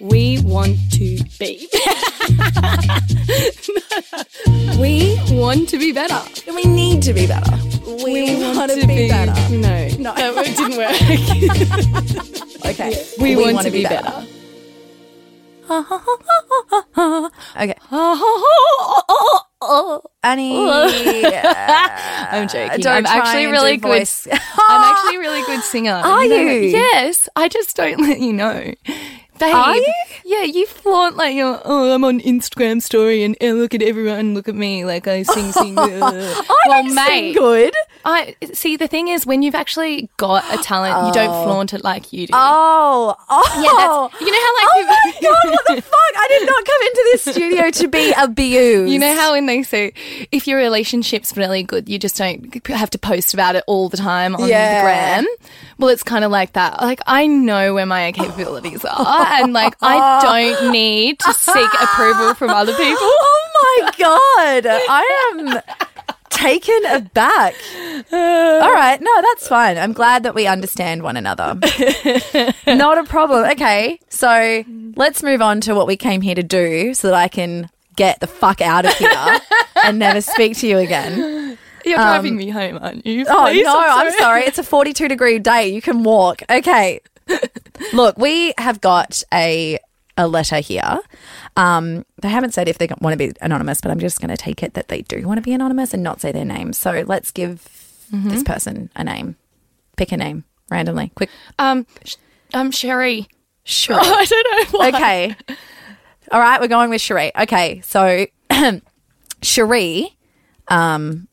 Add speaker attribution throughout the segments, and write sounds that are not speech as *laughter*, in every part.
Speaker 1: We want to be. *laughs* we want to be better.
Speaker 2: We need to be better. We, want, to be, better.
Speaker 1: No,
Speaker 2: No.
Speaker 1: that didn't work. *laughs*
Speaker 2: Okay.
Speaker 1: we, want, to be better.
Speaker 2: Okay. *laughs* Annie.
Speaker 1: I'm joking.
Speaker 2: don't
Speaker 1: I'm actually really good. I'm actually really good singer.
Speaker 2: Are
Speaker 1: know
Speaker 2: you?
Speaker 1: that? Yes. I just don't let you know. Babe,
Speaker 2: Are you?
Speaker 1: Yeah, you flaunt like you're, oh, I'm on Instagram story and oh, look at everyone, look at me, like I sing, *laughs* sing. uh.
Speaker 2: I
Speaker 1: well,
Speaker 2: don't
Speaker 1: mate,
Speaker 2: sing good.
Speaker 1: I see. The thing is, when you've actually got a talent, you don't flaunt it like you do.
Speaker 2: Oh, oh.
Speaker 1: yeah, that's, you know how like
Speaker 2: Oh
Speaker 1: people-
Speaker 2: my *laughs* god, what the fuck? I did not come into this studio to be *laughs* abused.
Speaker 1: You know how when they say if your relationship's really good, you just don't have to post about it all the time on
Speaker 2: Yeah.
Speaker 1: the gram. Well, it's kind of like that. Like I know where my capabilities are, and like I don't need to seek approval from other people. *laughs*
Speaker 2: Oh my god, I am taken aback. All right, no, that's fine. I'm glad that we understand one another. *laughs* Not a problem. Okay, so let's move on to what we came here to do so that I can get the fuck out of here and never speak to you again.
Speaker 1: You're driving um, me home, aren't you?
Speaker 2: Oh
Speaker 1: Please,
Speaker 2: no, I'm sorry. It's a 42 degree day. You can walk. Okay. Look, we have got a a letter here. Um, they haven't said if they want to be anonymous, but I'm just going to take it that they do want to be anonymous and not say their name. So let's give this person a name. Pick a name randomly. Quick.
Speaker 1: Um, sh- um, Sherry.
Speaker 2: Sure. *laughs*
Speaker 1: I don't know why.
Speaker 2: okay. All right, we're going with Cherie. Okay, so *clears throat* Cherie, um,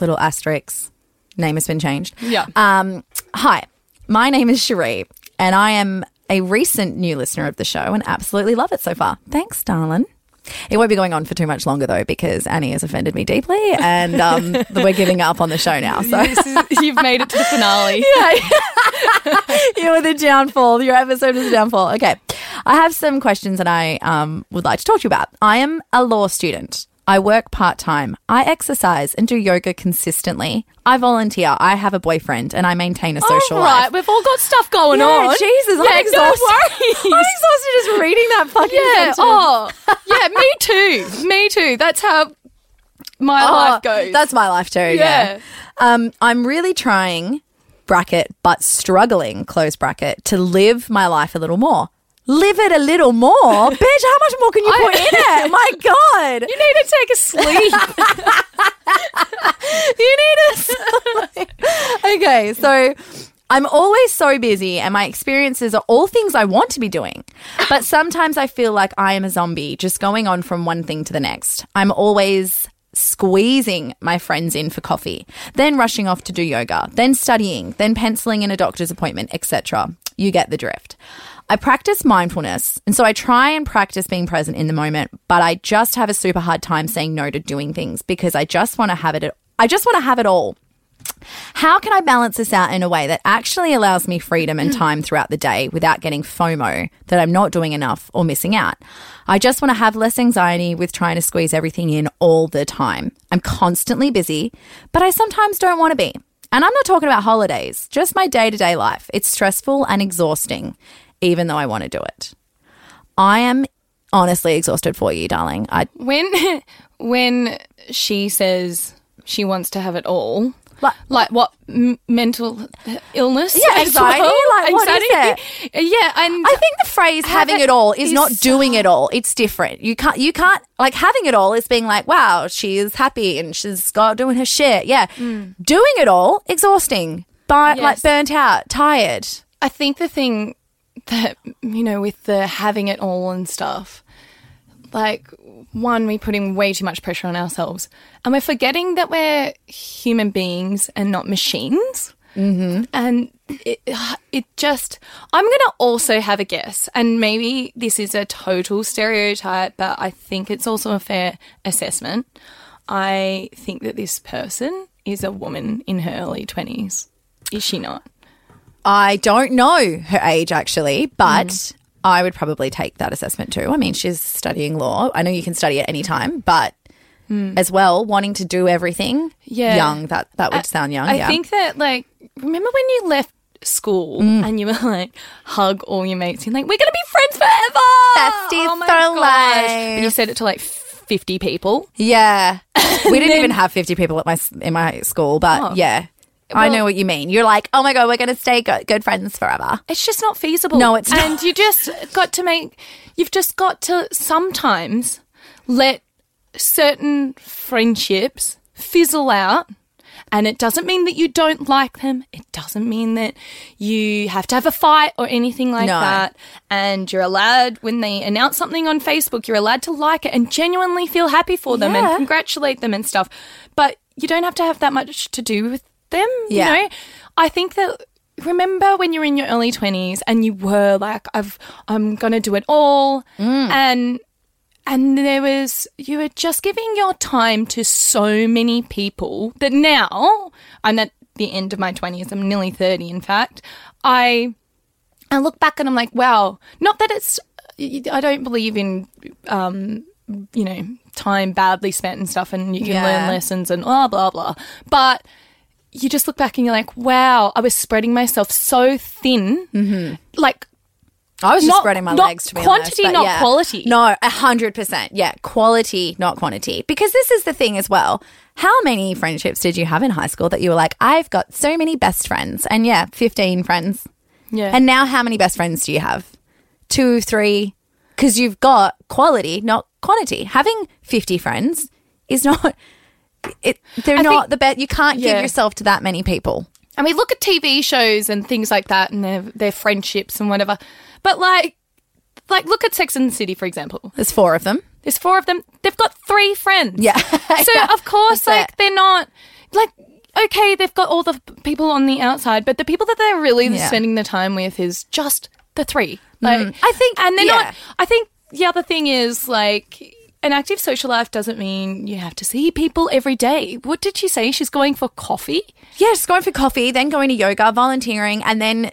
Speaker 2: little asterisk, name has been changed.
Speaker 1: Yeah.
Speaker 2: Um, hi, my name is Cherie, and I am a recent new listener of the show and absolutely love it so far. Thanks, darling. It won't be going on for too much longer though, because Annie has offended me deeply, and um, *laughs* we're giving up on the show now. So
Speaker 1: is- you've made it to the finale. *laughs* *laughs*
Speaker 2: you were the downfall. Your episode is the downfall. Okay. I have some questions that I um, would like to talk to you about. I am a law student. I work part time. I exercise and do yoga consistently. I volunteer. I have a boyfriend and I maintain a social
Speaker 1: All right,
Speaker 2: life.
Speaker 1: we've all got stuff going
Speaker 2: Yeah,
Speaker 1: on.
Speaker 2: Jesus, I'm
Speaker 1: Yeah,
Speaker 2: exhausted. *laughs*
Speaker 1: No worries.
Speaker 2: I'm exhausted just reading that fucking
Speaker 1: Yeah.
Speaker 2: sentence.
Speaker 1: Oh, *laughs* yeah. Me too. Me too. That's how my
Speaker 2: Oh,
Speaker 1: life goes.
Speaker 2: That's my life too. Yeah.
Speaker 1: Yeah.
Speaker 2: Um, I'm really trying, bracket, but struggling, close bracket, to live my life a little more. Live it a little more, *laughs* bitch. How much more can you put in it? *laughs* My God,
Speaker 1: you need to take a sleep. *laughs*
Speaker 2: you need it. okay, so I'm always so busy, and my experiences are all things I want to be doing. But sometimes I feel like I am a zombie, just going on from one thing to the next. I'm always squeezing my friends in for coffee, then rushing off to do yoga, then studying, then penciling in a doctor's appointment, etc. You get the drift. I practice mindfulness, and so I try and practice being present in the moment, but I just have a super hard time saying no to doing things because I just want to have it I just want to have it all. How can I balance this out in a way that actually allows me freedom and hmm. time throughout the day without getting FOMO that I'm not doing enough or missing out? I just want to have less anxiety with trying to squeeze everything in all the time. I'm constantly busy, but I sometimes don't want to be. And I'm not talking about holidays, just my day to day life. It's stressful and exhausting, even though I want to do it. I am honestly exhausted for you, darling. I
Speaker 1: when *laughs* when she says she wants to have it all.
Speaker 2: Like-
Speaker 1: Like, what m- mental illness?
Speaker 2: Yeah, anxiety? Like, what is
Speaker 1: Anxiety? *laughs* Yeah, and
Speaker 2: I think the phrase having
Speaker 1: it
Speaker 2: all is
Speaker 1: is
Speaker 2: not doing it all. It's different. You can't you can't like having it all is being like, wow, she is happy and she's got doing her shit. Yeah. Hmm. Doing it all, exhausting. But like burnt out, tired.
Speaker 1: I think the thing that you know with the having it all and stuff, like one, we're putting way too much pressure on ourselves, and we're forgetting that we're human beings and not machines. Mm-hmm. And it, it just, I'm going to also have a guess, and maybe this is a total stereotype, but I think it's also a fair assessment. I think that this person is a woman in her early 20s. Is she not?
Speaker 2: I don't know her age actually, but hmm. I would probably take that assessment too. I mean, she's studying law. I know you can study at any time, but hmm. as well, wanting to do everything
Speaker 1: Yeah.
Speaker 2: young, that that would sound young.
Speaker 1: I
Speaker 2: yeah.
Speaker 1: think that like remember when you left school hmm. and you were like hug all your mates and like we're gonna be friends forever,
Speaker 2: Besties
Speaker 1: oh my
Speaker 2: for life.
Speaker 1: But you said it to like fifty people.
Speaker 2: Yeah. *laughs* We didn't
Speaker 1: then-
Speaker 2: even have 50 people at my in my school, but
Speaker 1: Oh.
Speaker 2: yeah. I know what you mean. You're like, "Oh my god, we're going to stay go- good friends forever."
Speaker 1: It's just not feasible.
Speaker 2: No, it's not.
Speaker 1: And you just got to make, you've just got to sometimes let certain friendships fizzle out. And it doesn't mean that you don't like them. It doesn't mean that you have to have a fight or anything like
Speaker 2: No.
Speaker 1: that. And you're allowed, when they announce something on Facebook, you're allowed to like it and genuinely feel happy for them
Speaker 2: Yeah.
Speaker 1: and congratulate them and stuff. But you don't have to have that much to do with them.
Speaker 2: Yeah.
Speaker 1: You know, I think that remember when you're in your early 20s and you were like I've I'm going to do it all
Speaker 2: Mm.
Speaker 1: and and there was you were just giving your time to so many people that now I'm at the end of my 20s I'm nearly 30 in fact I I look back and I'm like wow not that it's I don't believe in um you know time badly spent and stuff and you can
Speaker 2: Yeah.
Speaker 1: learn lessons and blah blah blah but you just look back and you're like, wow, I was spreading myself so thin. Mm-hmm. Like,
Speaker 2: I was just spreading my
Speaker 1: not
Speaker 2: legs to be
Speaker 1: quantity,
Speaker 2: honest,
Speaker 1: not
Speaker 2: yeah.
Speaker 1: quality.
Speaker 2: No, a hundred percent. Yeah, quality, not quantity. Because this is the thing as well. How many friendships did you have in high school that you were like, I've got so many best friends, and yeah, fifteen friends.
Speaker 1: yeah.
Speaker 2: And now, how many best friends do you have? Two, three? Because you've got quality, not quantity. Having fifty friends is *laughs* not. It, they're
Speaker 1: I
Speaker 2: not
Speaker 1: think-
Speaker 2: the best. You can't give yourself to that many people.
Speaker 1: and we look at TV shows and things like that and their, their friendships and whatever. But like, like look at Sex and the City, for example.
Speaker 2: There's four of them.
Speaker 1: There's four of them. They've got three friends.
Speaker 2: Yeah. *laughs*
Speaker 1: So
Speaker 2: Yeah,
Speaker 1: of course, like
Speaker 2: it.
Speaker 1: they're not like okay, they've got all the people on the outside, but the people that they're really
Speaker 2: Yeah.
Speaker 1: spending the time with is just the three. Like
Speaker 2: Mm. I think-
Speaker 1: and they're
Speaker 2: yeah.
Speaker 1: not. I think the other thing is like. An active social life doesn't mean you have to see people every day. What did she say? She's going for coffee?
Speaker 2: Yeah, just going for coffee, then going to yoga, volunteering, and then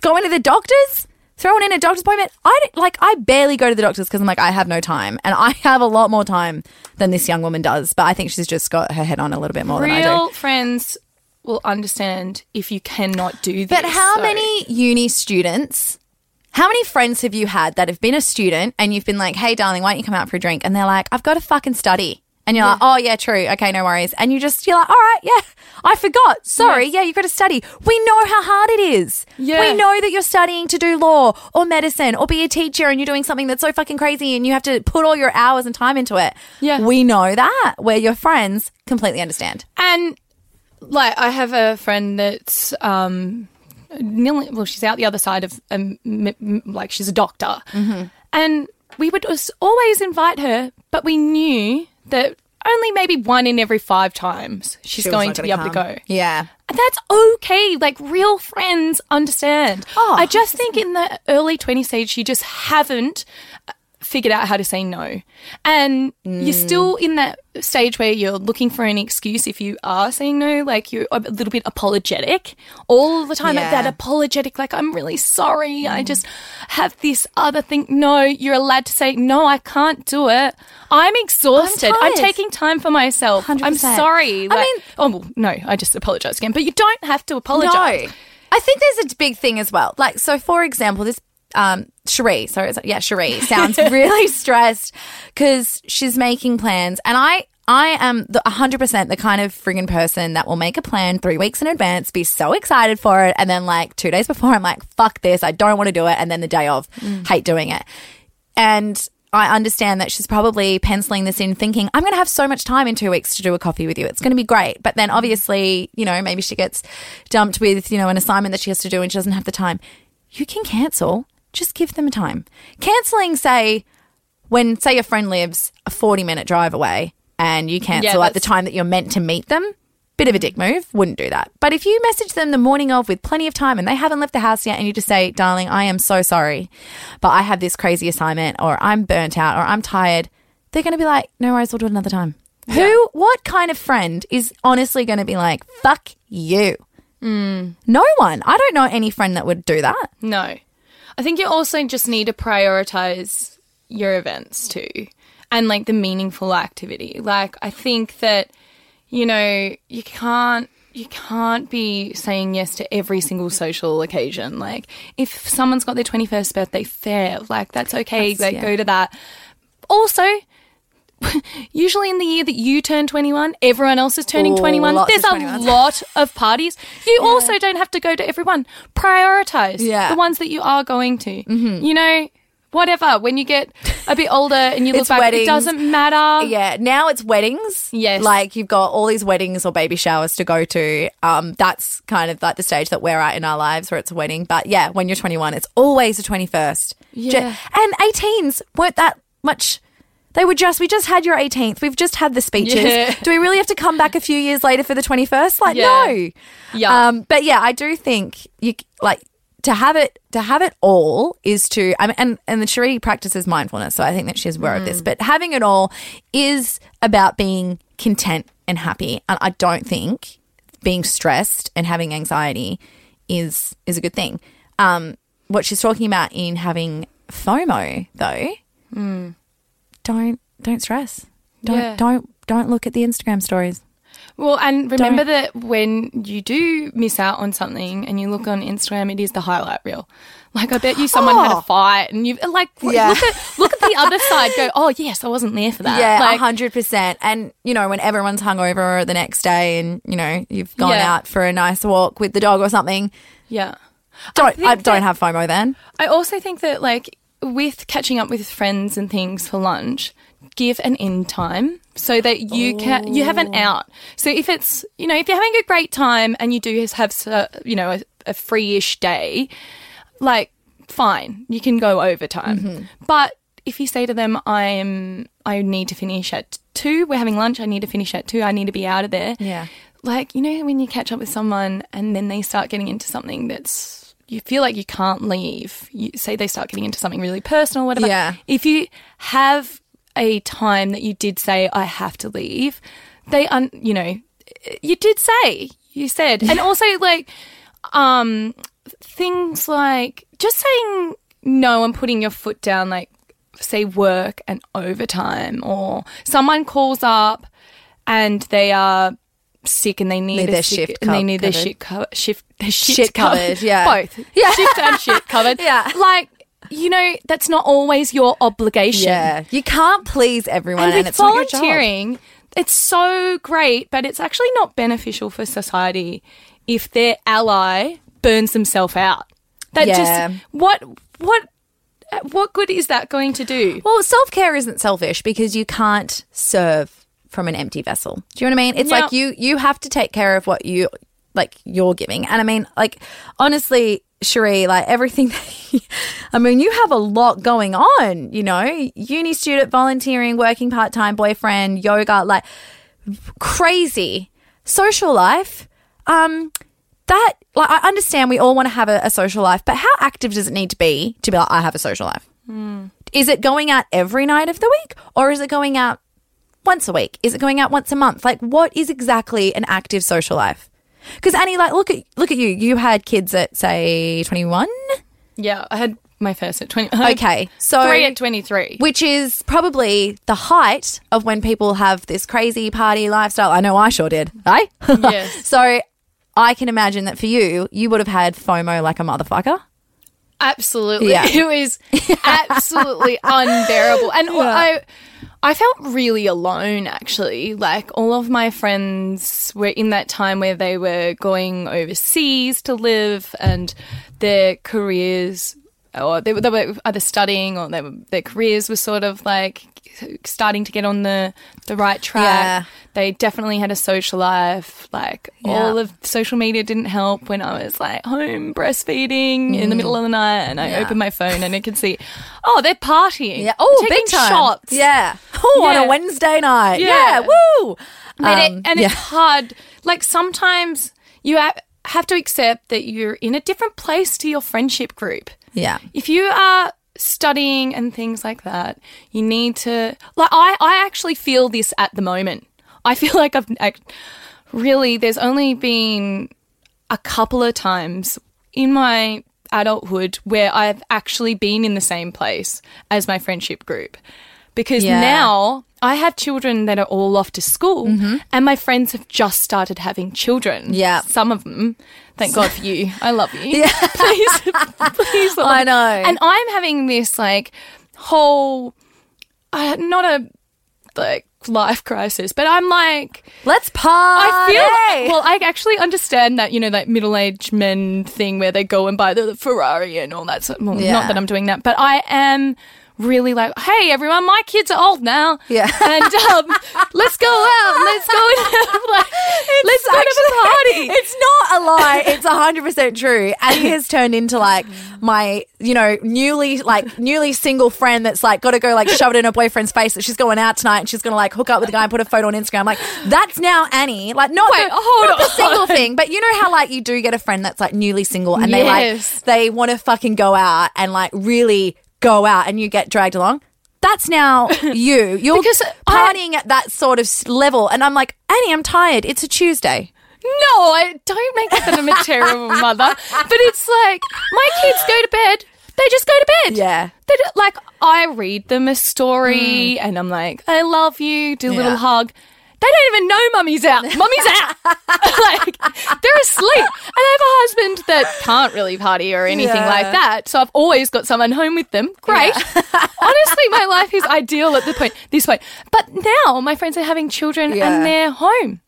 Speaker 2: going to the doctors. Throwing in a doctor's appointment. I don't- like. I barely go to the doctors because I'm like I have no time, and I *laughs* have a lot more time than this young woman does. But I think she's just got her head on a little bit more than I do.
Speaker 1: Real friends will understand if you cannot do this.
Speaker 2: But how
Speaker 1: So-
Speaker 2: many uni students? How many friends have you had that have been a student and you've been like, "Hey, darling, why don't you come out for a drink?" And they're like, "I've got to fucking study." And you're like, "Oh yeah, true. Okay, no worries." And you just you're like, "All right, yeah, I forgot. Sorry,
Speaker 1: Yes.
Speaker 2: yeah, you've got to study." We know how hard it is.
Speaker 1: Yeah.
Speaker 2: We know that you're studying to do law or medicine or be a teacher, and you're doing something that's so fucking crazy, and you have to put all your hours and time into it.
Speaker 1: Yeah.
Speaker 2: we know that. Where your friends completely understand.
Speaker 1: And like, I have a friend that's um, nearly well, she's out the other side of um, m- m- like she's a doctor,
Speaker 2: Mm-hmm.
Speaker 1: and we would always invite her, but we knew that only maybe one in every five times she's
Speaker 2: She
Speaker 1: going to be able to go.
Speaker 2: Yeah.
Speaker 1: And that's okay. Like real friends understand.
Speaker 2: Oh,
Speaker 1: I just think in the early 20 stage, you just haven't figured out how to say no. And you're mm. still in that stage where you're looking for an excuse if you are saying no, like you're a little bit apologetic all the time.
Speaker 2: Yeah.
Speaker 1: That apologetic, like, I'm really sorry. I mm. just have this other thing. No, you're allowed to say, no, I can't do it. I'm exhausted. I'm,
Speaker 2: tired.
Speaker 1: taking time for myself. I'm
Speaker 2: 100%.
Speaker 1: sorry.
Speaker 2: I mean-
Speaker 1: oh, well, no, I just apologize again. But you don't have to apologize.
Speaker 2: No. I think there's a big thing as well. Like, so for example, this um Cherie, sorry, yeah, Cherie sounds *laughs* really stressed because she's making plans, and I. I am the 100% the kind of friggin' person that will make a plan three weeks in advance, be so excited for it, and then like two days before, I'm like, fuck this, I don't want to do it. And then the day of, hate doing it. And I understand that she's probably penciling this in thinking, I'm going to have so much time in two weeks to do a coffee with you. It's going to be great. But then obviously, you know, maybe she gets dumped with, you know, an assignment that she has to do and she doesn't have the time. You can cancel. Just give them time. Canceling, say, when, say, your friend lives a 40 minute drive away and you cancel at the time that you're meant to meet them, bit of a dick move. Wouldn't do that. But if you message them the morning of with plenty of time and they haven't left the house yet and you just say, darling, I am so sorry, but I have this crazy assignment or I'm burnt out or I'm tired, they're going to be like, no worries, we'll do it another time. Who, what kind of friend is honestly going to be like, fuck you? Hmm. No one. I don't know any friend that would do that.
Speaker 1: No. I think you also just need to prioritize your events too and like the meaningful activity. Like, I think that, you know, you can't, you can't be saying yes to every single social occasion. Like if someone's got their 21st birthday, fair. Like that's okay.
Speaker 2: That's-
Speaker 1: like
Speaker 2: yeah.
Speaker 1: go to that. Also, *laughs* usually in the year that you turn 21, everyone else is turning
Speaker 2: Ooh,
Speaker 1: 21. There's a
Speaker 2: 21s.
Speaker 1: lot of parties. You also don't have to go to everyone. Prioritize
Speaker 2: Yeah. Mm-hmm.
Speaker 1: the ones that you are going to. You know, whatever. When you get a bit older and you look back,
Speaker 2: weddings.
Speaker 1: it doesn't matter.
Speaker 2: Yeah, now it's weddings.
Speaker 1: Yes.
Speaker 2: Like you've got all these weddings or baby showers to go to. Um, that's kind of like the stage that we're at in our lives where it's a wedding. But yeah, when you're 21, it's always the 21st.
Speaker 1: Yeah.
Speaker 2: And 18s weren't that much. They were just, we just had your 18th. We've just had the speeches.
Speaker 1: Yeah. *laughs*
Speaker 2: Do we really have to come back a few years later for the 21st? Like,
Speaker 1: Yeah.
Speaker 2: no.
Speaker 1: Yeah.
Speaker 2: Um, but yeah, I do think you like to have it to have it all is to I mean, and and the Cherie practices mindfulness, so I think that she's aware of
Speaker 1: Mm.
Speaker 2: this. But having it all is about being content and happy, and I don't think being stressed and having anxiety is is a good thing. Um, what she's talking about in having FOMO though, don't don't stress. Don't.
Speaker 1: Yeah.
Speaker 2: don't don't look at the Instagram stories.
Speaker 1: Well, and remember that when you do miss out on something and you look on Instagram, it is the highlight reel. Like I bet you someone had
Speaker 2: Oh.
Speaker 1: a fight and you like
Speaker 2: Yeah.
Speaker 1: look at look at the other *laughs* side. Go, oh yes, I wasn't there for that.
Speaker 2: Yeah,
Speaker 1: like,
Speaker 2: hundred percent. And you know, when everyone's hungover the next day, and you know you've gone
Speaker 1: Yeah.
Speaker 2: out for a nice walk with the dog or something,
Speaker 1: yeah.
Speaker 2: don't
Speaker 1: think
Speaker 2: I, don't
Speaker 1: that-
Speaker 2: have FOMO then.
Speaker 1: I also think that like with catching up with friends and things for lunch, give an end time so that you can you have an oh. out. So if it's you know if you're having a great time and you do have uh, you know a, a free-ish day, like fine, you can go overtime. Mm-hmm. But if you say to them, "I'm I need to finish at two. We're having lunch. I need to finish at two. I need to be out of there."
Speaker 2: Yeah.
Speaker 1: like you know when you catch up with someone and then they start getting into something that's you feel like you can't leave. You say they start getting into something really personal whatever.
Speaker 2: Yeah.
Speaker 1: if you have a time that you did say i have to leave they un you know you did say you said. And also *laughs* like um things like just saying no and putting your foot down like say work and overtime or someone calls up and they are sick and they need,
Speaker 2: Need their
Speaker 1: sick-
Speaker 2: shift
Speaker 1: and they need their shit shift their shit,
Speaker 2: Shit covered, yeah.
Speaker 1: both *laughs*
Speaker 2: Yeah.
Speaker 1: shift and shit covered
Speaker 2: Yeah.
Speaker 1: like you know that's not always your obligation
Speaker 2: Yeah, you can't please everyone,
Speaker 1: and
Speaker 2: and, it's not your job.
Speaker 1: volunteering, it's so great, but it's actually not beneficial for society if their ally burns themselves out. That
Speaker 2: Yeah.
Speaker 1: just what what what good is that going to do?
Speaker 2: Well, self care isn't selfish because you can't serve from an empty vessel. Do you know what I mean? It's
Speaker 1: Yeah.
Speaker 2: like you you have to take care of what you like you're giving. And I mean, like honestly, Cherie, like everything. *laughs* I mean, you have a lot going on. You know, uni student, volunteering, working part time, boyfriend, yoga, like crazy social life. Um, that like I understand we all want to have a, a social life, but how active does it need to be to be like I have a social life? Is it going out every night of the week, or is it going out once a week? Is it going out once a month? Like, what is exactly an active social life? Because Annie, like, look at look at you. You had kids at say twenty one.
Speaker 1: Yeah, I had my first at twenty.
Speaker 2: Okay, so
Speaker 1: three at twenty three.
Speaker 2: which is probably the height of when people have this crazy party lifestyle. I know I sure did. Right? *laughs*
Speaker 1: Yes.
Speaker 2: so I can imagine that for you, you would have had FOMO like a motherfucker.
Speaker 1: Absolutely.
Speaker 2: Yeah. *laughs*
Speaker 1: It was absolutely unbearable. And I I felt really alone actually. Like all of my friends were in that time where they were going overseas to live and their careers or they, were- they were either studying or they were, their careers were sort of like starting to get on the the right track.
Speaker 2: Yeah.
Speaker 1: They definitely had a social life. Like
Speaker 2: Yeah.
Speaker 1: all of social media didn't help when I was like home breastfeeding in the middle of the night and I
Speaker 2: Mm. Yeah.
Speaker 1: opened my phone and I could see, oh, they're partying.
Speaker 2: Yeah. Oh,
Speaker 1: taking
Speaker 2: big time.
Speaker 1: shots.
Speaker 2: Yeah. Oh, on a Wednesday night.
Speaker 1: Yeah.
Speaker 2: Woo.
Speaker 1: And, it,
Speaker 2: Um,
Speaker 1: and it's hard. Like sometimes you have to accept that you're in a different place to your friendship group.
Speaker 2: Yeah.
Speaker 1: If you are studying and things like that, you need to like I I actually feel this at the moment. I feel *laughs* like I've I, really there's only been a couple of times in my adulthood where I've actually been in the same place as my friendship group. Because
Speaker 2: Yeah.
Speaker 1: now I have children that are all off to school and my friends have just started having children.
Speaker 2: Mm-hmm. Yeah.
Speaker 1: Some of them. Thank God for you. I love you. Yeah. *laughs* please, please. *laughs*
Speaker 2: I know.
Speaker 1: And I'm having this like whole, uh, not a like life crisis, but I'm like,
Speaker 2: Let's party.
Speaker 1: I feel well. I actually understand that you know that middle-aged men thing where they go and buy the, the Ferrari and all that. sort- Well,
Speaker 2: Yeah.
Speaker 1: not that I'm doing that, but I am really like, hey, everyone, my kids are old now.
Speaker 2: Yeah. *laughs*
Speaker 1: and um, let's go out. and Let's go and have, like, *laughs* let's go to the party. *laughs*
Speaker 2: It's not a lie. It's hundred percent true. Annie has turned into like my, you know, newly like newly single friend that's like got to go like shove it in her boyfriend's face that she's going out tonight and she's gonna like hook up with a guy and put a photo on Instagram. Like that's now Annie. Like not
Speaker 1: Wait,
Speaker 2: the, not the single thing, but you know how like you do get a friend that's like newly single and they like they want to fucking go out and like really go out and you get dragged along. That's now *laughs* you. You're
Speaker 1: Because I-
Speaker 2: partying at that sort of level, and I'm like, Annie, I'm tired. It's a Tuesday.
Speaker 1: No, I don't make that I'm a *laughs* terrible mother. But it's like my kids go to bed. They just go to bed.
Speaker 2: Yeah.
Speaker 1: They don't- like I read them a story hmm. and I'm like, I love you, do a little hug. They don't even know mummy's out. Mummy's out. *laughs* *laughs* like they're asleep. And I have a husband that can't really party or anything
Speaker 2: Yeah.
Speaker 1: like that. So I've always got someone home with them. Great. *laughs* Honestly, my life is ideal at the point this point. But now my friends are having children
Speaker 2: Yeah.
Speaker 1: and they're home.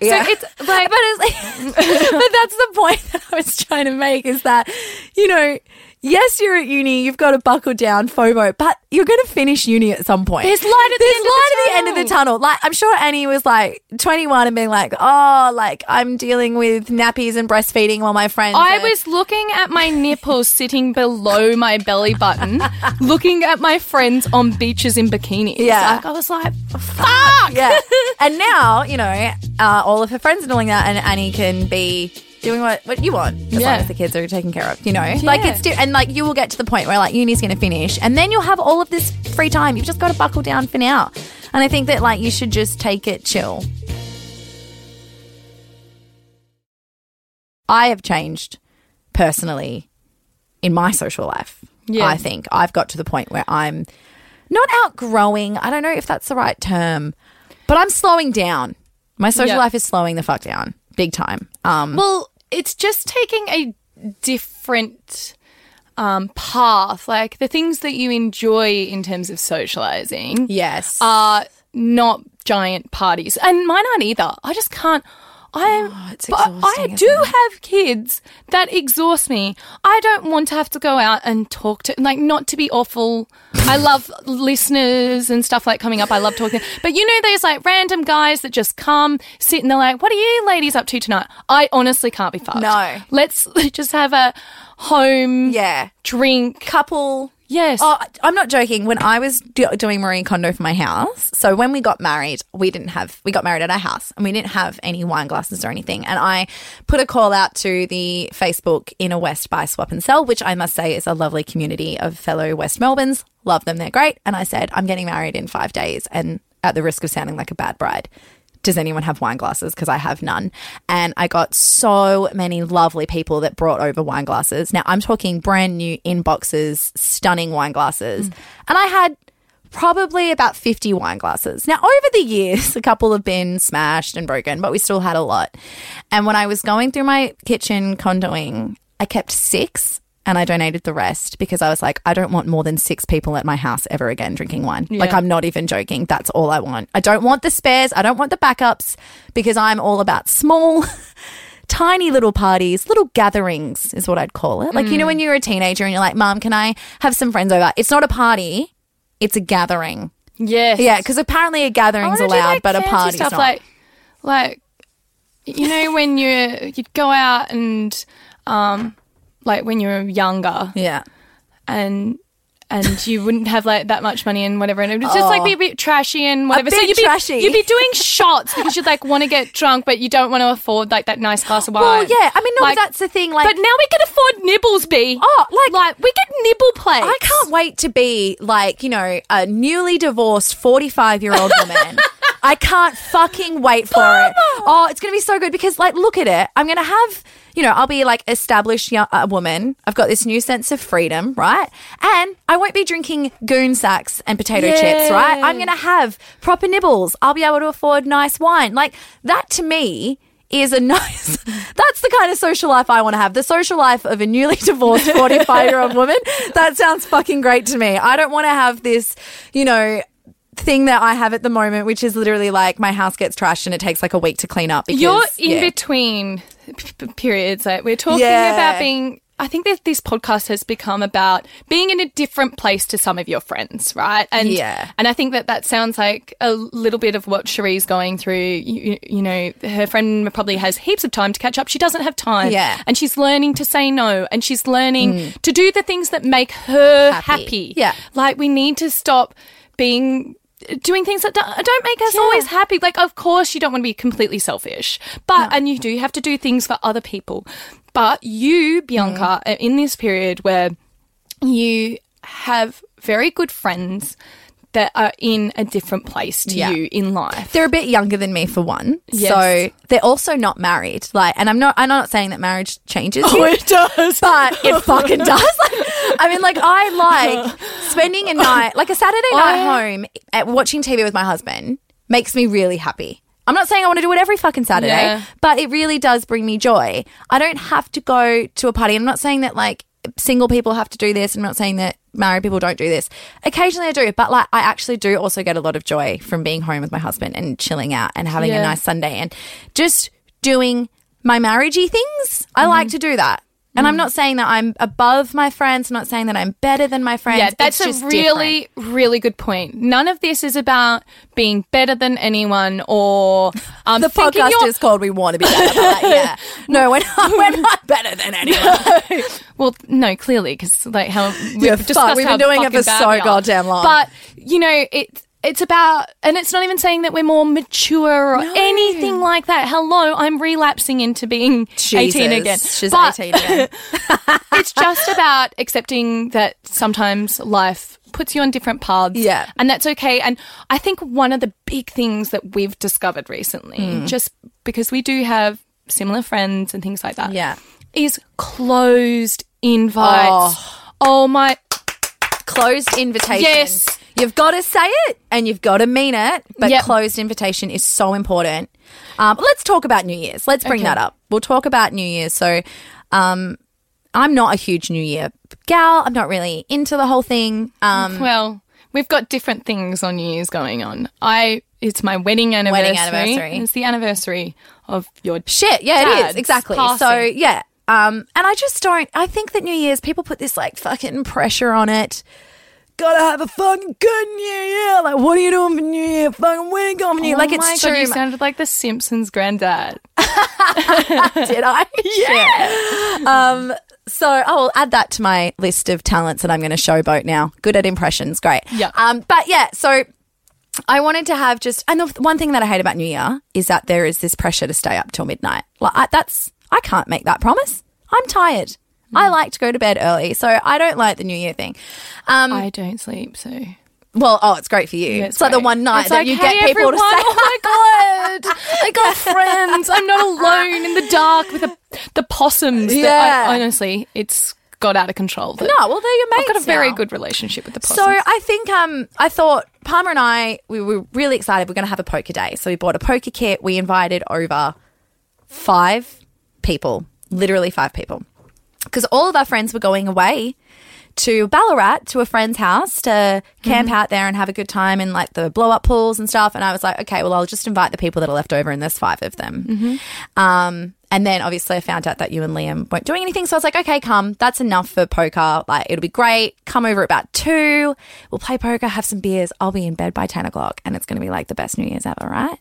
Speaker 2: Yeah.
Speaker 1: So it's like
Speaker 2: but it's like, but that's the point that I was trying to make is that, you know, yes, you're at uni, you've got to buckle down, FOMO, but you're going to finish uni at some point.
Speaker 1: There's light at the
Speaker 2: There's
Speaker 1: end of the
Speaker 2: at the end of the
Speaker 1: tunnel.
Speaker 2: tunnel. Like, I'm sure Annie was like 21 and being like, oh, like I'm dealing with nappies and breastfeeding while my friends.
Speaker 1: I
Speaker 2: are-
Speaker 1: was looking at my nipples sitting below my belly button, looking at my friends on beaches in bikinis.
Speaker 2: Yeah.
Speaker 1: Like, I was like, fuck.
Speaker 2: yeah. *laughs* and now, you know, uh, all of her friends are doing that, and Annie can be doing what, what you want as long as the kids are taken care of. You know, like it's and like you will get to the point where like uni's going to finish, and then you'll have all of this free time. You've just got to buckle down for now. And I think that like you should just take it chill. I have changed personally in my social life.
Speaker 1: Yeah.
Speaker 2: I think I've got to the point where I'm not outgrowing. I don't know if that's the right term, but I'm slowing down. My social
Speaker 1: Yeah.
Speaker 2: life is slowing the fuck down, big time. Um,
Speaker 1: Well, it's just taking a different um, path. Like the things that you enjoy in terms of socializing
Speaker 2: yes,
Speaker 1: are not giant parties, and mine aren't either. I just can't. I'm,
Speaker 2: Oh, ah, it's
Speaker 1: but I do
Speaker 2: it?
Speaker 1: have kids that exhaust me. I don't want to have to go out and talk to, like, not to be awful. I *laughs* love listeners and stuff like coming up. I love talking, but you know, there's like random guys that just come, sit, and they're like, "What are you ladies up to tonight?" I honestly can't be fucked.
Speaker 2: No.
Speaker 1: let's *laughs* just have a home
Speaker 2: yeah,
Speaker 1: drink.
Speaker 2: couple.
Speaker 1: Yes.
Speaker 2: Oh, I'm not joking. When I was do- doing Marie Kondo for my house, so when we got married, we didn't have, we got married at our house and we didn't have any wine glasses or anything. And I put a call out to the Facebook Inner West Buy Swap and Sell, which I must say is a lovely community of fellow West Melbournes. Love them. They're great. And I said, I'm getting married in five days and at the risk of sounding like a bad bride. Does anyone have wine glasses? Because I have none. And I got so many lovely people that brought over wine glasses. Now, I'm talking brand new in boxes, stunning wine glasses. Mm. And I had probably about 50 wine glasses. Now, over the years, *laughs* a couple have been smashed and broken, but we still had a lot. And when I was going through my kitchen condoing, I kept six and I donated the rest because I was like, I don't want more than six people at my house ever again drinking wine. Like, I'm not even joking. That's all I want. I don't want the spares. I don't want the backups because I'm all about small. *laughs* Tiny little parties, little gatherings is what I'd call it. Like, you know, when you're a teenager and you're like, Mom, can I have some friends over? It's not a party, it's a gathering.
Speaker 1: yes.
Speaker 2: Yeah, because apparently a gathering's
Speaker 1: do,
Speaker 2: allowed,
Speaker 1: like,
Speaker 2: but a party's
Speaker 1: stuff
Speaker 2: not.
Speaker 1: like like you know when you you'd go out and um like when you were younger
Speaker 2: yeah.
Speaker 1: and and you wouldn't have like that much money and whatever and it would just like be a oh. bit trashy and whatever. so you'd be
Speaker 2: trashy.
Speaker 1: you'd be doing shots because you'd like want to get drunk but you don't want to afford like that nice glass of wine.
Speaker 2: Well, yeah. I mean, no,
Speaker 1: Like-
Speaker 2: that's the thing. Like,
Speaker 1: but now we can afford nibbles, B.
Speaker 2: Oh, like-
Speaker 1: like we get nibble plates.
Speaker 2: I can't wait to be like, you know, a newly divorced 45 year old woman *laughs* I can't fucking wait for it. Oh, it's going to be so good because, like, look at it. I'm going to have, you know, I'll be like established young, uh, woman. I've got this new sense of freedom, right? And I won't be drinking goon sacks and potato chips, right? I'm going to have proper nibbles. I'll be able to afford nice wine. Like, that to me is a *laughs* nice that's the kind of social life I want to have. The social life of a newly *laughs* divorced 45 year old woman. That sounds fucking great to me. I don't want to have this, you know, thing that I have at the moment, which is literally like my house gets trashed and it takes like a week to clean up. Because,
Speaker 1: You're in
Speaker 2: yeah.
Speaker 1: between p- p- periods. Like we're talking
Speaker 2: Yeah.
Speaker 1: about being. I think that this podcast has become about being in a different place to some of your friends, right? And
Speaker 2: Yeah.
Speaker 1: and I think that that sounds like a little bit of what Cherie's going through. You, you know, her friend probably has heaps of time to catch up. She doesn't have time,
Speaker 2: Yeah. Mm.
Speaker 1: and she's learning to say no, and she's learning to do the things that make her
Speaker 2: Happy.
Speaker 1: happy.
Speaker 2: Yeah.
Speaker 1: like we need to stop being doing things that don't, make us
Speaker 2: Yeah.
Speaker 1: always happy. Like, of course, you don't want to be completely selfish, but and you do have to do things for other people. But you, Bianca,
Speaker 2: Mm.
Speaker 1: are in this period where you have very good friends that are in a different place to
Speaker 2: Yeah.
Speaker 1: you in life.
Speaker 2: They're a bit younger than me for one.
Speaker 1: Yes.
Speaker 2: So they're also not married. Like and I'm not I'm not saying that marriage changes *laughs* you.
Speaker 1: Oh, it does.
Speaker 2: but it fucking *laughs* does. Like, I mean, like I like spending a night, like a Saturday night
Speaker 1: I-
Speaker 2: home, at watching TV with my husband makes me really happy. I'm not saying I want to do it every fucking Saturday,
Speaker 1: Yeah.
Speaker 2: but it really does bring me joy. I don't have to go to a party. I'm not saying that like single people have to do this. I'm not saying that married people don't do this. Occasionally I do, but like I actually do also get a lot of joy from being home with my husband and chilling out and having a nice Sunday and just doing my marriagey things. I
Speaker 1: Mm-hmm.
Speaker 2: like to do that. And I'm not saying that I'm above my friends. I'm not saying that I'm better than my friends.
Speaker 1: Yeah, that's a really, really good point. None of this is about being better than anyone or *laughs* um,
Speaker 2: The podcast
Speaker 1: you're-
Speaker 2: is called "We Want to Be Better." Yeah, *laughs* no, we're not, we're not better than *laughs* anyone.
Speaker 1: Well, no, clearly, because like how we've
Speaker 2: Yeah, fuck,
Speaker 1: discussed
Speaker 2: we've been doing it for so goddamn long.
Speaker 1: But you know, it it's about, and it's not even saying that we're more mature or anything like that. Hello, I'm relapsing into being eighteen
Speaker 2: Jesus,
Speaker 1: again.
Speaker 2: She's
Speaker 1: But
Speaker 2: eighteen again. *laughs*
Speaker 1: it's just about accepting that sometimes life puts you on different paths.
Speaker 2: Yeah.
Speaker 1: And that's okay. And I think one of the big things that we've discovered recently,
Speaker 2: Hmm.
Speaker 1: just because we do have similar friends and things like that,
Speaker 2: Yeah.
Speaker 1: is closed invites. Oh, my.
Speaker 2: Closed invitations.
Speaker 1: Yes.
Speaker 2: You've got to say it and you've got to mean it, but
Speaker 1: Yep.
Speaker 2: closed invitation is so important. Um, let's talk about New Year's. Let's bring
Speaker 1: Okay.
Speaker 2: that up. We'll talk about New Year's. So, um, I'm not a huge New Year gal. I'm not really into the whole thing. Um,
Speaker 1: Well, we've got different things on New Year's going on. I it's my wedding anniversary.
Speaker 2: anniversary.
Speaker 1: It's the anniversary of your
Speaker 2: Shit, yeah, it is exactly.
Speaker 1: passing.
Speaker 2: So yeah, um, and I just don't. I think that New Year's people put this like fucking pressure on it. Gotta have a fucking good New Year. Like, what are you doing for New Year? Fucking for New Year.
Speaker 1: Oh
Speaker 2: like, it's
Speaker 1: God,
Speaker 2: true.
Speaker 1: You sounded like the Simpsons granddad. *laughs*
Speaker 2: Did I? *laughs* yeah. Um. So I will add that to my list of talents that I'm going to showboat now. Good at impressions, great.
Speaker 1: Yeah.
Speaker 2: Um. But yeah, so. I wanted to have just, and the one thing that I hate about New Year is that there is this pressure to stay up till midnight. Like I, that's, I can't make that promise. I'm tired.
Speaker 1: Mm.
Speaker 2: I like to go to bed early, so I don't like the New Year thing. Um,
Speaker 1: I don't sleep, so
Speaker 2: well, oh, it's great for you.
Speaker 1: Yeah,
Speaker 2: it's like the one night
Speaker 1: It's
Speaker 2: that
Speaker 1: like,
Speaker 2: you
Speaker 1: hey,
Speaker 2: get people
Speaker 1: everyone,
Speaker 2: to say,
Speaker 1: Oh my *laughs* god, I got friends. I'm not alone in the dark with the the possums. that
Speaker 2: Yeah.
Speaker 1: I, honestly, it's got out of control.
Speaker 2: "No, well, they're your mates."
Speaker 1: I've got a very
Speaker 2: now."
Speaker 1: good relationship with the possums.
Speaker 2: So I think um I thought Palmer and I we were really excited. We're going to have a poker day, so we bought a poker kit. We invited over five people, literally five people, because all of our friends were going away to Ballarat to a friend's house to camp out there and have a good time in like the blow up pools and stuff. And I was like, okay, well I'll just invite the people that are left over, and there's five of them. Um, and then obviously I found out that you and Liam weren't doing anything. So I was like, okay, come. That's enough for poker. Like, it'll be great. Come over at about two. We'll play poker, have some beers. I'll be in bed by 10 o'clock and it's going to be like the best New Year's ever, right?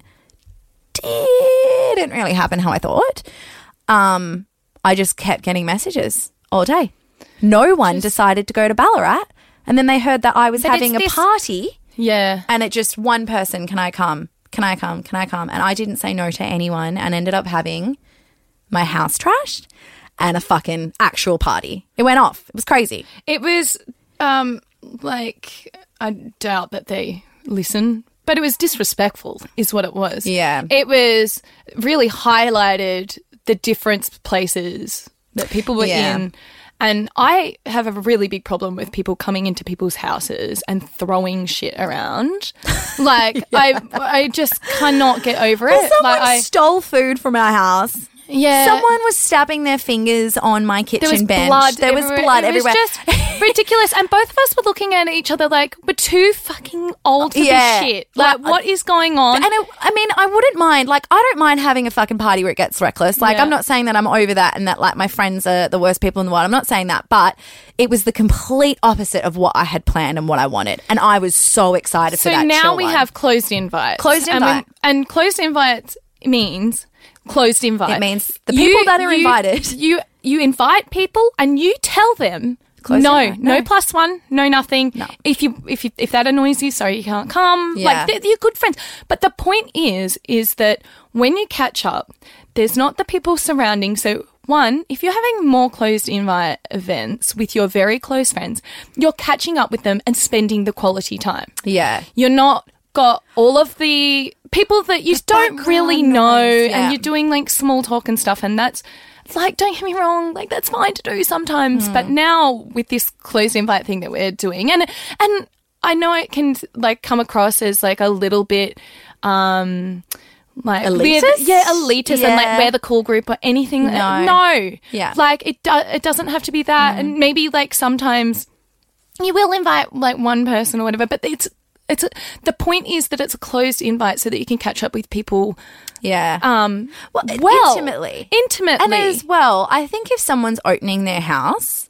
Speaker 2: Didn't really happen how I thought. Um, I just kept getting messages all day. No one decided to go to Ballarat. And then they heard that I was having a
Speaker 1: this-
Speaker 2: party
Speaker 1: yeah,
Speaker 2: and it just one person, can I come? Can I come? Can I come? And I didn't say no to anyone and ended up having my house trashed and a fucking actual party. It went off. It was crazy.
Speaker 1: it was um like I doubt that they listen but it was disrespectful, is what it was.
Speaker 2: Yeah.
Speaker 1: It was really highlighted the different places that people were
Speaker 2: Yeah.
Speaker 1: in. And I have a really big problem with people coming into people's houses and throwing shit around. *laughs* Like I, I just cannot get over it.
Speaker 2: Someone
Speaker 1: like I,
Speaker 2: stole food from our house.
Speaker 1: Yeah,
Speaker 2: Someone was stabbing their fingers on my kitchen
Speaker 1: there was
Speaker 2: bench.
Speaker 1: blood.
Speaker 2: there was blood
Speaker 1: it
Speaker 2: everywhere.
Speaker 1: Was just *laughs* ridiculous. And both of us were looking at each other like we're too fucking old for
Speaker 2: Yeah.
Speaker 1: this shit. Like,
Speaker 2: Like,
Speaker 1: what is going on?
Speaker 2: And it, I mean, I wouldn't mind. Like, I don't mind having a fucking party where it gets reckless. Like,
Speaker 1: Yeah.
Speaker 2: I'm not saying that I'm over that and that like my friends are the worst people in the world. I'm not saying that, but it was the complete opposite of what I had planned and what I wanted, and I was so excited
Speaker 1: So
Speaker 2: for that.
Speaker 1: now
Speaker 2: chill
Speaker 1: we
Speaker 2: one.
Speaker 1: have closed invites.
Speaker 2: Closed
Speaker 1: And,
Speaker 2: invite.
Speaker 1: and closed invites means closed invite.
Speaker 2: It means the people that are invited.
Speaker 1: You you invite people and you tell them. No, no,
Speaker 2: no.
Speaker 1: plus one, no nothing.
Speaker 2: No.
Speaker 1: If you if you if that annoys you, sorry you can't come.
Speaker 2: Yeah.
Speaker 1: Like they're, you're good friends. But the point is, is that when you catch up, there's not the people surrounding. So one, if you're having more closed invite events with your very close friends, you're catching up with them and spending the quality time
Speaker 2: yeah.
Speaker 1: you're not got all of the people that you don't really know
Speaker 2: noise, yeah.
Speaker 1: and you're doing like small talk and stuff and that's like don't get me wrong like that's fine to do sometimes
Speaker 2: Hmm.
Speaker 1: but now with this closed invite thing that we're doing and and I know it can like come across as like a little bit um like the-
Speaker 2: Elitist?
Speaker 1: yeah, elitist, and like
Speaker 2: Yeah.
Speaker 1: we're the cool group or anything.
Speaker 2: No.
Speaker 1: no,
Speaker 2: Yeah. Mm.
Speaker 1: like it. Do- it doesn't have to be that, and maybe like sometimes you will invite like one person or whatever, but it's it's a, the point is that it's a closed invite so that you can catch up with people
Speaker 2: Yeah.
Speaker 1: um
Speaker 2: well,
Speaker 1: well
Speaker 2: intimately.
Speaker 1: intimately
Speaker 2: And as well, I think if someone's opening their house,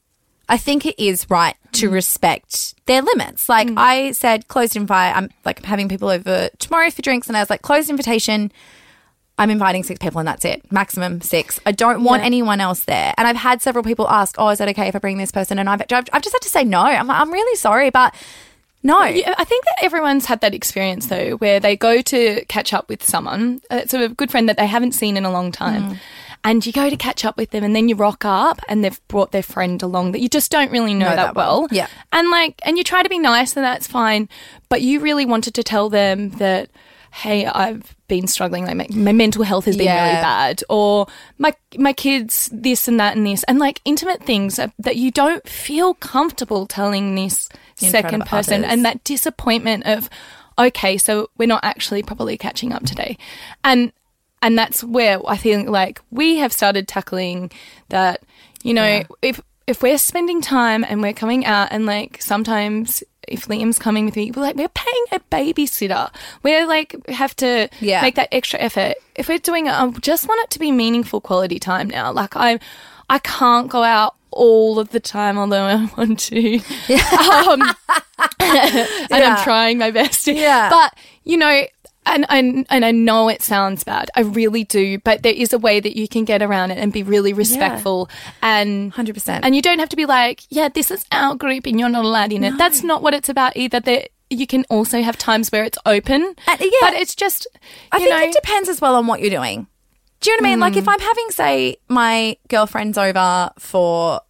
Speaker 2: I think it is right to respect their limits. Like I said, closed invite. I'm like having people over tomorrow for drinks, and I was like, closed invitation. I'm inviting six people, and that's it. Maximum six. I don't want
Speaker 1: Yeah.
Speaker 2: anyone else there. And I've had several people ask, "Oh, is that okay if I bring this person?" And I've I've I've just had to say no. I'm like, I'm really sorry, but no.
Speaker 1: I think that everyone's had that experience though, where they go to catch up with someone. uh, It's a good friend that they haven't seen in a long time.
Speaker 2: Mm.
Speaker 1: And you go to catch up with them, and then you rock up, and they've brought their friend along that you just don't really know,
Speaker 2: Know
Speaker 1: that,
Speaker 2: that well.
Speaker 1: well.
Speaker 2: Yeah.
Speaker 1: and like, and you try to be nice, and that's fine. But you really wanted to tell them that, hey, I've been struggling. Like my, my mental health has been
Speaker 2: Yeah.
Speaker 1: really bad, or my my kids this and that and this, and like intimate things that you don't feel comfortable telling this
Speaker 2: In
Speaker 1: second person,
Speaker 2: others.
Speaker 1: and that disappointment of okay so we're not actually properly catching up today and and that's where i think like we have started tackling that you know if if we're spending time and we're coming out and like sometimes if Liam's coming with me, we're like we're paying a babysitter. We're like have to
Speaker 2: Yeah.
Speaker 1: make that extra effort. If we're doing it, I just want it to be meaningful quality time now. Like I, I can't go out all of the time, although I *laughs* want to. Um, *laughs* and
Speaker 2: Yeah.
Speaker 1: I'm trying my best.
Speaker 2: Yeah.
Speaker 1: But you know, and, and and I know it sounds bad. I really do. But there is a way that you can get around it and be really respectful and
Speaker 2: 100%.
Speaker 1: And you don't have to be like, yeah, this is our group and you're not allowed in it. That's not what it's about either. There, you can also have times where it's open.
Speaker 2: Uh, yeah.
Speaker 1: But it's just,
Speaker 2: I think
Speaker 1: know,
Speaker 2: it depends as well on what you're doing. Do you know what I mean? Like
Speaker 1: Mm.
Speaker 2: if I'm having, say, my girlfriends over for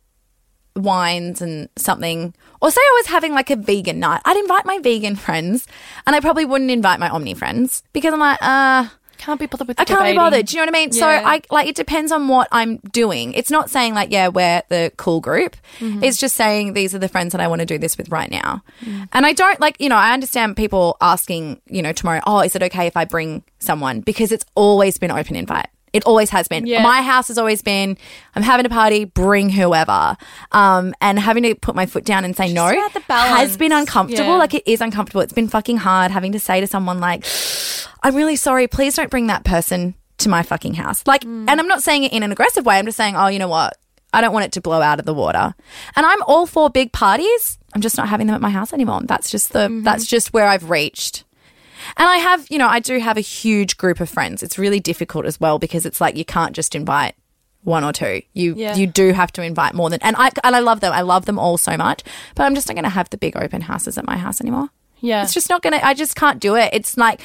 Speaker 2: wines and something, or say I was having like a vegan night, I'd invite my vegan friends, and I probably wouldn't invite my Omni friends because I'm like, uh,
Speaker 1: can't be bothered with.
Speaker 2: I can't be bothered. Do you know what I mean? So I like it depends on what I'm doing. It's not saying like, yeah, we're the cool group.
Speaker 1: Mm-hmm.
Speaker 2: It's just saying these are the friends that I want to do this with right now.
Speaker 1: Mm.
Speaker 2: And I don't like, you know, I understand people asking, you know, tomorrow, oh, is it okay if I bring someone? Because it's always been open invite. It always has been.
Speaker 1: Yeah.
Speaker 2: My house has always been, I'm having a party, bring whoever. Um, and having to put my foot down and say no
Speaker 1: the
Speaker 2: has been uncomfortable.
Speaker 1: Yeah.
Speaker 2: Like it is uncomfortable. It's been fucking hard having to say to someone like, I'm really sorry. Please don't bring that person to my fucking house. Like,
Speaker 1: Mm.
Speaker 2: and I'm not saying it in an aggressive way. I'm just saying, oh, you know what? I don't want it to blow out of the water. And I'm all for big parties. I'm just not having them at my house anymore. That's just the,
Speaker 1: Mm-hmm.
Speaker 2: that's just where I've reached. And I have, you know, I do have a huge group of friends. It's really difficult as well because it's like you can't just invite one or two. You
Speaker 1: Yeah.
Speaker 2: you do have to invite more than and I and I love them. I love them all so much. But I'm just not going to have the big open houses at my house anymore.
Speaker 1: Yeah.
Speaker 2: It's just not going to I just can't do it. It's like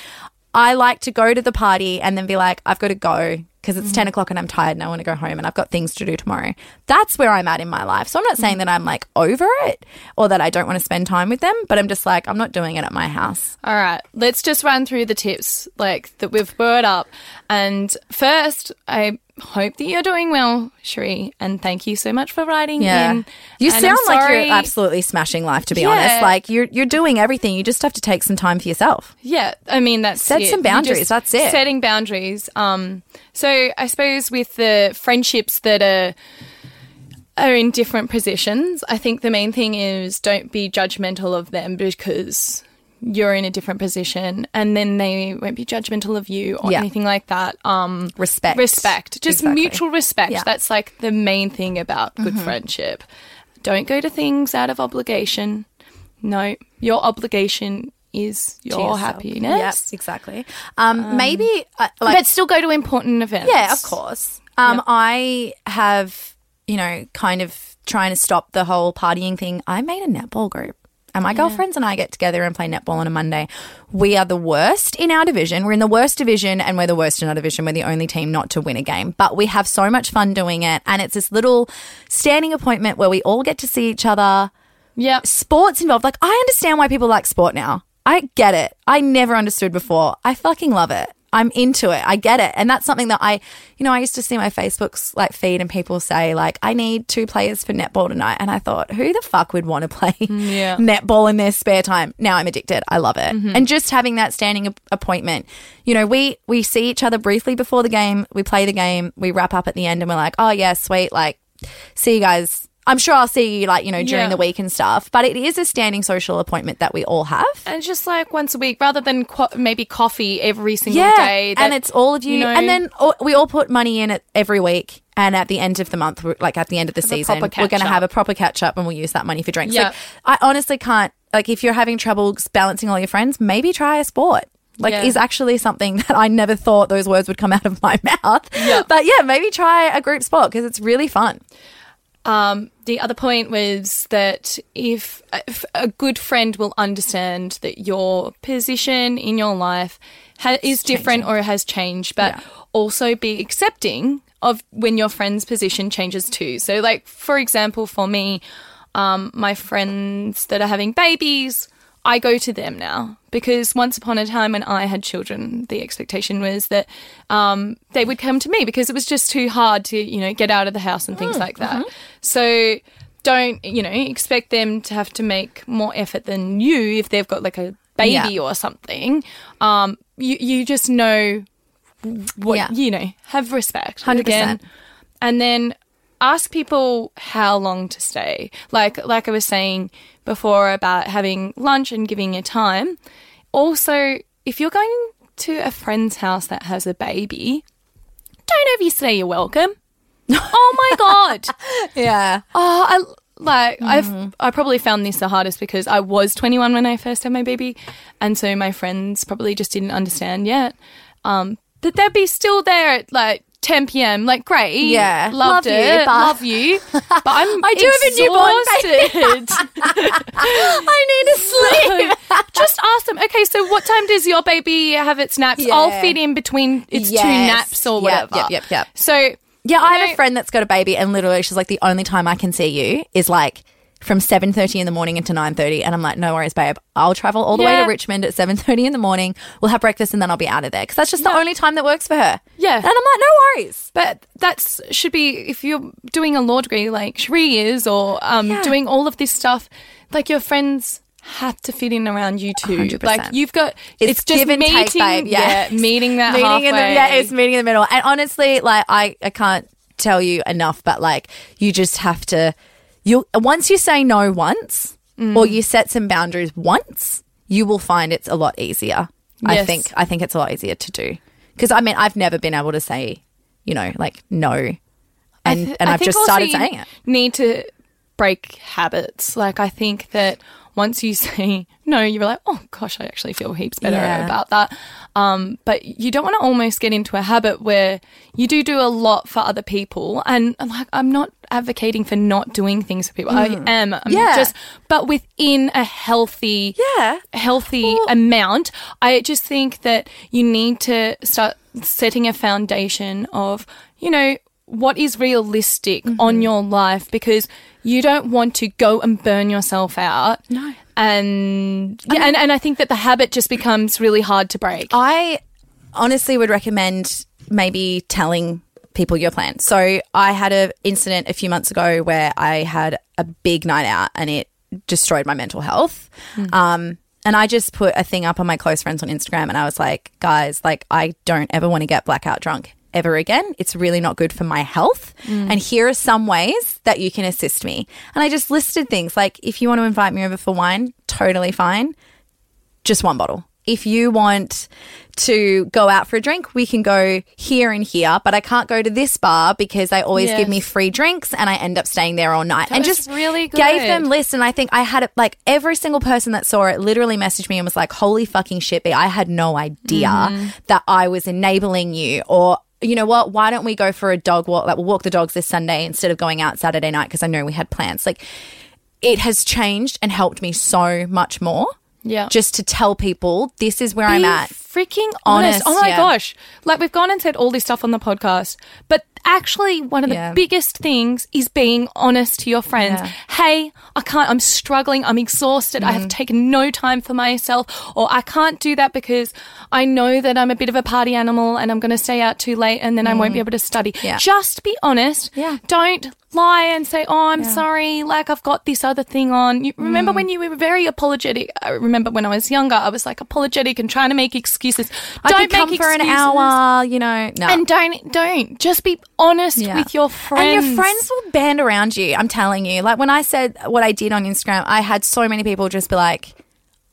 Speaker 2: I like to go to the party and then be like I've got to go because it's mm. 10 o'clock and I'm tired and I want to go home and I've got things to do tomorrow. That's where I'm at in my life. So I'm not saying that I'm like over it or that I don't want to spend time with them, but I'm just like, I'm not doing it at my house.
Speaker 1: All right, let's just run through the tips like that we've brought up. And first, I hope that you're doing well, Cherie, and thank you so much for writing
Speaker 2: Yeah.
Speaker 1: in.
Speaker 2: You
Speaker 1: And
Speaker 2: sound like you're absolutely smashing life, to be
Speaker 1: Yeah.
Speaker 2: honest. Like you're, you're doing everything. You just have to take some time for yourself.
Speaker 1: Yeah, I mean that's
Speaker 2: Set
Speaker 1: it.
Speaker 2: some boundaries, that's it.
Speaker 1: Setting boundaries. Um, so I suppose with the friendships that are are in different positions, I think the main thing is don't be judgmental of them because you're in a different position, and then they won't be judgmental of you or
Speaker 2: Yeah.
Speaker 1: anything like that. Um,
Speaker 2: Respect.
Speaker 1: respect, just
Speaker 2: Exactly.
Speaker 1: mutual respect.
Speaker 2: Yeah. Mm-hmm.
Speaker 1: That's like the main thing about good friendship. Don't go to things out of obligation. No, your obligation is your happiness.
Speaker 2: Yes, exactly. Um, maybe uh, like
Speaker 1: but still go to important events.
Speaker 2: Yeah, of course. Um, I have, you know, kind of trying to stop the whole partying thing. I made a netball group. And my girlfriends and I get together and play netball on a Monday. We are the worst in our division. We're in the worst division and we're the worst in our division. We're the only team not to win a game. But we have so much fun doing it. And it's this little standing appointment where we all get to see each other
Speaker 1: Yeah.
Speaker 2: sports involved. Like, I understand why people like sport now. I get it. I never understood before. I fucking love it. I'm into it. I get it. And that's something that I, you know, I used to see my Facebook's like feed and people say like, I need two players for netball tonight. And I thought, who the fuck would want to play *laughs*
Speaker 1: Yeah. *laughs*
Speaker 2: netball in their spare time? Now I'm addicted. I love it. Mm-hmm. And just having that standing appointment, you know, we, we see each other briefly before the game. We play the game. We wrap up at the end and we're like, oh yeah, sweet. Like, see you guys. I'm sure I'll see you like, you know, during
Speaker 1: Yeah.
Speaker 2: the week and stuff. But it is a standing social appointment that we all have.
Speaker 1: And it's just like once a week, rather than co- maybe coffee every single
Speaker 2: Yeah.
Speaker 1: day. that-
Speaker 2: and it's all of you.
Speaker 1: you know-
Speaker 2: and then all, we all put money in it every week. And at the end of the month, like at the end of the season, we're going to have a proper catch up and we'll use that money for drinks.
Speaker 1: Yeah.
Speaker 2: Like, I honestly can't, like, if you're having trouble balancing all your friends, maybe try a sport. Like,
Speaker 1: Yeah.
Speaker 2: is actually something *laughs* that I never thought those words would come out of my *laughs* mouth.
Speaker 1: Yeah.
Speaker 2: But yeah, maybe try a group sport because it's really fun.
Speaker 1: Um, the other point was that if, if a good friend will understand that your position in your life ha- is different or has changed, but
Speaker 2: Yeah.
Speaker 1: also be accepting of when your friend's position changes too. So, like for example, for me, um, my friends that are having babies, I go to them now because once upon a time when I had children, the expectation was that um, they would come to me because it was just too hard to, you know, get out of the house and things like that. So don't, you know, expect them to have to make more effort than you if they've got like a baby
Speaker 2: Yeah.
Speaker 1: or something. Um, you you just know what
Speaker 2: Yeah.
Speaker 1: you know. Have respect.
Speaker 2: 100%.
Speaker 1: Again. And then ask people how long to stay. Like like I was saying before about having lunch and giving your time. Also, if you're going to a friend's house that has a baby, don't ever say you're welcome. *laughs* oh my god.
Speaker 2: Yeah.
Speaker 1: Oh, I like
Speaker 2: Mm-hmm.
Speaker 1: I've I probably found this the hardest because I was 21 when I first had my baby, and so my friends probably just didn't understand yet. Um, that they'd be still there at like 10 p.m. Like great,
Speaker 2: Yeah.
Speaker 1: loved
Speaker 2: Love you,
Speaker 1: it,
Speaker 2: but-
Speaker 1: love you, *laughs* but I'm
Speaker 2: I do have a newborn
Speaker 1: exhausted. *laughs*
Speaker 2: I need to *laughs* sleep.
Speaker 1: just ask them. Okay, so what time does your baby have its naps? I'll
Speaker 2: Yeah.
Speaker 1: fit in between its two naps or
Speaker 2: Yep,
Speaker 1: whatever.
Speaker 2: yep, yep, yep.
Speaker 1: So
Speaker 2: Yeah, I have a friend that's got a baby, and literally, she's like, the only time I can see you is like from seven thirty in the morning into nine thirty, and I'm like, no worries, babe. I'll travel all the way to Richmond at seven thirty in the morning. We'll have breakfast, and then I'll be out of there because that's just the only time that works for her.
Speaker 1: Yeah.
Speaker 2: and I'm like, no worries.
Speaker 1: But that should be if you're doing a law degree like Cherie is, or um,
Speaker 2: Yeah.
Speaker 1: doing all of this stuff, like your friends have to fit in around you too.
Speaker 2: 100%.
Speaker 1: Like you've got
Speaker 2: It's,
Speaker 1: it's, just
Speaker 2: give and
Speaker 1: meeting,
Speaker 2: take, babe. Yeah,
Speaker 1: meeting that
Speaker 2: meeting
Speaker 1: halfway.
Speaker 2: in the yeah, it's meeting in the middle. And honestly, like I, I can't tell you enough, but like you just have to. You once you say no once,
Speaker 1: Mm.
Speaker 2: or you set some boundaries once, you will find it's a lot easier. I think. I think it's a lot easier to do because I mean I've never been able to say, you know, like no, and
Speaker 1: th-
Speaker 2: and I've just started saying it.
Speaker 1: Need to break habits. Like I think that once you *laughs* say no, you're like, oh gosh, I actually feel heaps better
Speaker 2: Yeah.
Speaker 1: about that. Um, but you don't want to almost get into a habit where you do do a lot for other people, and, and like I'm not advocating for not doing things for people. I am. I'm
Speaker 2: Mm. Yeah.
Speaker 1: just but within a healthy
Speaker 2: Yeah.
Speaker 1: healthy amount. I just think that you need to start setting a foundation of, you know, what is realistic
Speaker 2: Mm-hmm.
Speaker 1: on your life because you don't want to go and burn yourself out.
Speaker 2: No.
Speaker 1: And yeah, and, and I think that the habit just becomes really hard to break.
Speaker 2: I honestly would recommend maybe telling people your plan. So I had an incident a few months ago where I had a big night out and it destroyed my mental health. Um, and I just put a thing up on my close friends on Instagram and I was like, guys, like I don't ever want to get blackout drunk ever again. It's really not good for my health. And here are some ways that you can assist me. And I just listed things like if you want to invite me over for wine, totally fine just one bottle. If you want to go out for a drink, we can go here and here, but I can't go to this bar because they always give me free drinks and I end up staying there all night. and just
Speaker 1: really
Speaker 2: gave them
Speaker 1: good.
Speaker 2: lists. And I think I had it like every single person that saw it literally messaged me and was like, holy fucking shit, B, I had no idea
Speaker 1: Mm-hmm.
Speaker 2: that I was enabling you or you know what? Why don't we go for a dog walk? Like we'll walk the dogs this Sunday instead of going out Saturday night because I know we had plans. Like it has changed and helped me so much more.
Speaker 1: Yeah.
Speaker 2: Just to tell people this is where I'm at.
Speaker 1: freaking honest.
Speaker 2: Honest,
Speaker 1: oh my
Speaker 2: yeah.
Speaker 1: gosh. Like we've gone and said all this stuff on the podcast, but actually one of the
Speaker 2: Yeah.
Speaker 1: biggest things is being honest to your friends.
Speaker 2: Yeah.
Speaker 1: Hey, I can't I'm struggling, I'm exhausted,
Speaker 2: Mm.
Speaker 1: I have taken no time for myself or I can't do that because I know that I'm a bit of a party animal and I'm going to stay out too late and then I won't be able to study.
Speaker 2: Mm. Yeah.
Speaker 1: Just be honest.
Speaker 2: Yeah.
Speaker 1: Don't lie and say, "Oh, I'm sorry, like I've got this other thing on." You remember mm. when you were very apologetic? I remember when I was younger, I was like apologetic and trying to make excuses.
Speaker 2: I
Speaker 1: don't
Speaker 2: could come
Speaker 1: make
Speaker 2: for an hour, you know. No.
Speaker 1: And don't don't just be honest
Speaker 2: Yeah.
Speaker 1: with your friends.
Speaker 2: And your friends will band around you. I'm telling you. Like when I said what I did on Instagram, I had so many people just be like,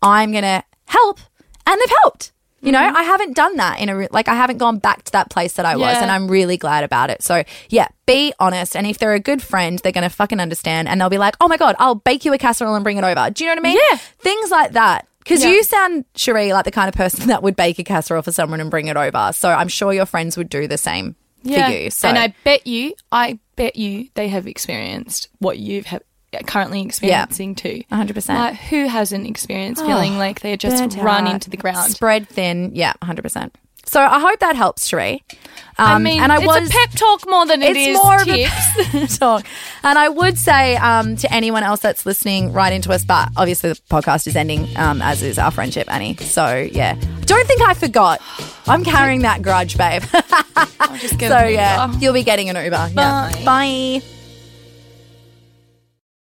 Speaker 2: I'm going to help. And they've helped. You know, mm-hmm. I haven't done that in a, like, I haven't gone back to that place that I was,
Speaker 1: Yeah.
Speaker 2: and I'm really glad about it. So, yeah, be honest. And if they're a good friend, they're going to fucking understand and they'll be like, oh my God, I'll bake you a casserole and bring it over. Do you know what I mean?
Speaker 1: Yeah.
Speaker 2: Things like that. Because
Speaker 1: Yeah.
Speaker 2: you sound, Cherie, like the kind of person *laughs* that would bake a casserole for someone and bring it over. So I'm sure your friends would do the same
Speaker 1: Yeah.
Speaker 2: for you. So
Speaker 1: And I bet you, I bet you, they have experienced what you've have currently experiencing too.
Speaker 2: 100%.
Speaker 1: Like who hasn't experienced feeling like they're just
Speaker 2: burnt
Speaker 1: run
Speaker 2: out,
Speaker 1: into the ground?
Speaker 2: Spread thin. Yeah, 100%. So I hope that helps, Cherie. Um,
Speaker 1: I mean,
Speaker 2: and I
Speaker 1: it's
Speaker 2: was,
Speaker 1: a pep talk more than it
Speaker 2: it's
Speaker 1: is
Speaker 2: more
Speaker 1: tips.
Speaker 2: of a *laughs* talk. And I would say um, to anyone else that's listening, write into us. But obviously, the podcast is ending, um, as is our friendship, Annie. So yeah, don't think I forgot. I'm carrying that grudge, babe. *laughs* So yeah, you'll be getting an Uber. Yeah.
Speaker 1: Bye.
Speaker 2: Bye.